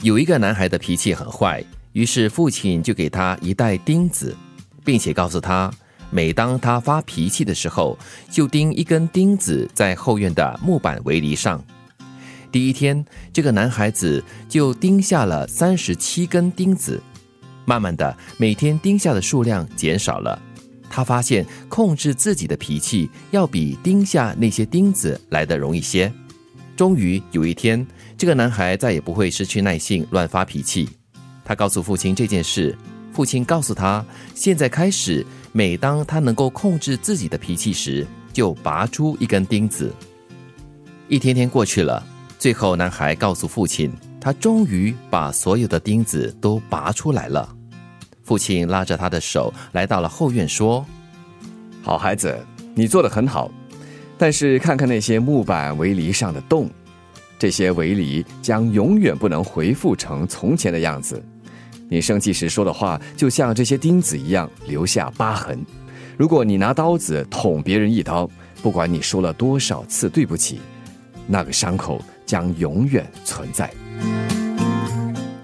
有一个男孩的脾气很坏，于是父亲就给他一袋钉子，并且告诉他，每当他发脾气的时候，就钉一根钉子在后院的木板围篱上。第一天，这个男孩子就钉下了三十七根钉子。慢慢的，每天钉下的数量减少了。他发现控制自己的脾气要比钉下那些钉子来的容易些。终于有一天，这个男孩再也不会失去耐性乱发脾气。他告诉父亲这件事，父亲告诉他，现在开始，每当他能够控制自己的脾气时，就拔出一根钉子。一天天过去了。最后，男孩告诉父亲，他终于把所有的钉子都拔出来了。父亲拉着他的手来到了后院，说：“好孩子，你做的很好，但是看看那些木板围篱上的洞，这些围篱将永远不能恢复成从前的样子。你生气时说的话，就像这些钉子一样留下疤痕。如果你拿刀子捅别人一刀，不管你说了多少次对不起，那个伤口。”将永远存在。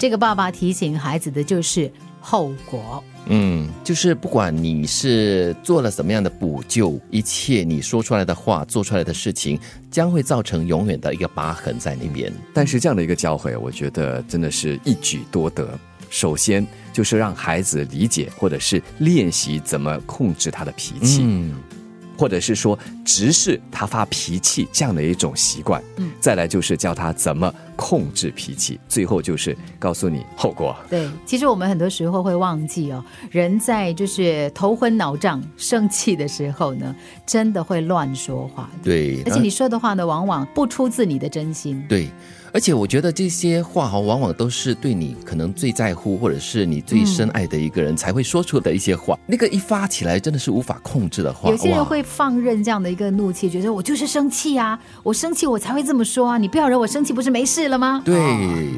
这个爸爸提醒孩子的就是后果。嗯，就是不管你是做了什么样的补救，一切你说出来的话、做出来的事情，将会造成永远的一个疤痕在那边。但是这样的一个教诲，我觉得真的是一举多得。首先就是让孩子理解，或者是练习怎么控制他的脾气。嗯。或者是说直视他发脾气这样的一种习惯，嗯，再来就是教他怎么控制脾气，最后就是告诉你后果。对，其实我们很多时候会忘记哦，人在就是头昏脑胀、生气的时候呢，真的会乱说话。对，而且你说的话呢，往往不出自你的真心。对。而且我觉得这些话哈，往往都是对你可能最在乎，或者是你最深爱的一个人才会说出的一些话。那个一发起来真的是无法控制的话。有些人会放任这样的一个怒气，觉得我就是生气啊，我生气我才会这么说啊，你不要惹我生气，不是没事了吗？对。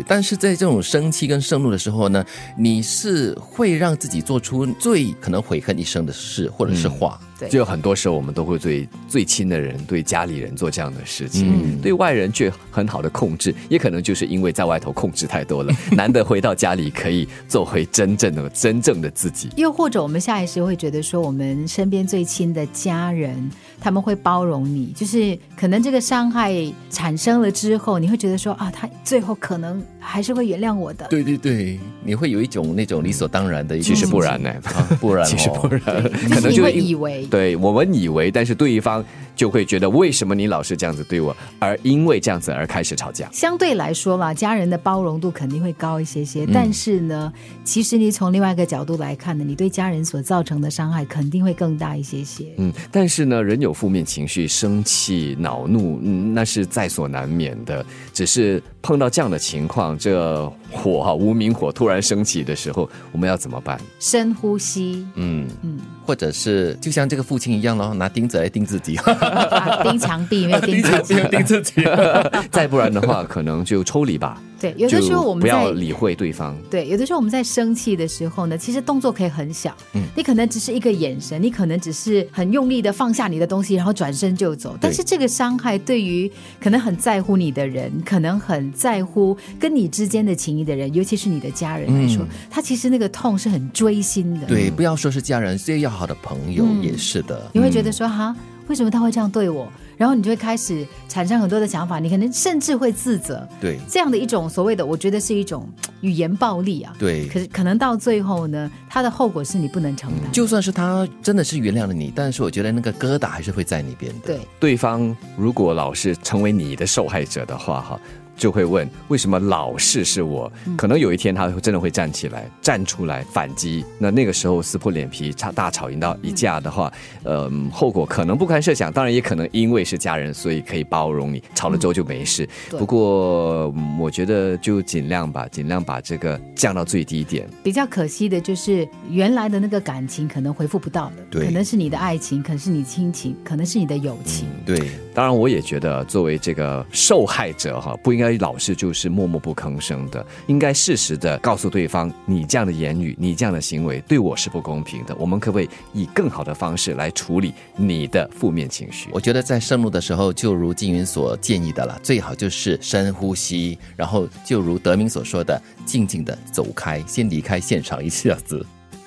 但是在这种生气跟盛怒的时候呢，你是会让自己做出最可能悔恨一生的事，或者是话。就很多时候，我们都会对最亲的人、对家里人做这样的事情，对外人却很好的控制，也可能就是因为在外头控制太多了，难得回到家里可以做回真正的、真正的自己。又或者，我们下意识会觉得说，我们身边最亲的家人，他们会包容你，就是可能这个伤害产生了之后，你会觉得说啊，他最后可能。还是会原谅我的。对对对，你会有一种那种理所当然的。其实不然呢，不然，其实不然，可能就以为。对我们以为，但是对方。就会觉得为什么你老是这样子对我，而因为这样子而开始吵架。相对来说嘛，家人的包容度肯定会高一些些，但是呢，其实你从另外一个角度来看呢，你对家人所造成的伤害肯定会更大一些些。嗯，但是呢，人有负面情绪，生气、恼怒，嗯，那是在所难免的。只是碰到这样的情况，这火哈无名火突然升起的时候，我们要怎么办？深呼吸。嗯嗯。或者是就像这个父亲一样喽，拿钉子来钉自己，钉墙壁没有钉自己，钉自己。再不然的话，可能就抽离吧。对，有的时候我们不要理会对方。对，有的时候我们在生气的时候呢，其实动作可以很小，嗯，你可能只是一个眼神，你可能只是很用力的放下你的东西，然后转身就走。但是这个伤害对于可能很在乎你的人，可能很在乎跟你之间的情谊的人，尤其是你的家人来说，他其实那个痛是很锥心的。对，不要说是家人，最要好的朋友也是的。你会觉得说哈，为什么他会这样对我？然后你就会开始产生很多的想法，你可能甚至会自责。对，这样的一种所谓的，我觉得是一种语言暴力啊。对，可是可能到最后呢，它的后果是你不能承担。就算是他真的是原谅了你，但是我觉得那个疙瘩还是会在那边的。对，对方如果老是成为你的受害者的话，哈。就会问为什么老是是我？可能有一天他真的会站起来，站出来反击。那那个时候撕破脸皮，差大吵一到一架的话，呃，后果可能不堪设想。当然也可能因为是家人，所以可以包容你，吵了之后就没事。不过我觉得就尽量吧，尽量把这个降到最低点。比较可惜的就是原来的那个感情可能恢复不到了，可能是你的爱情，可能是你亲情，可能是你的友情。对。当然，我也觉得作为这个受害者哈，不应该老是就是默默不吭声的，应该适时的告诉对方，你这样的言语，你这样的行为对我是不公平的。我们可不可以以更好的方式来处理你的负面情绪？我觉得在盛怒的时候，就如静云所建议的了，最好就是深呼吸，然后就如德明所说的，静静的走开，先离开现场一下子。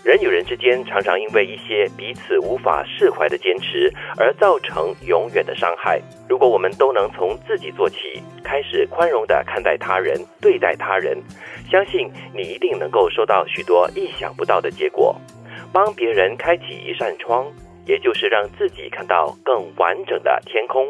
人与人之间常常因为一些彼此无法释怀的坚持，而造成永远的伤害。如果我们都能从自己做起，开始宽容的看待他人、对待他人，相信你一定能够收到许多意想不到的结果。帮别人开启一扇窗，也就是让自己看到更完整的天空。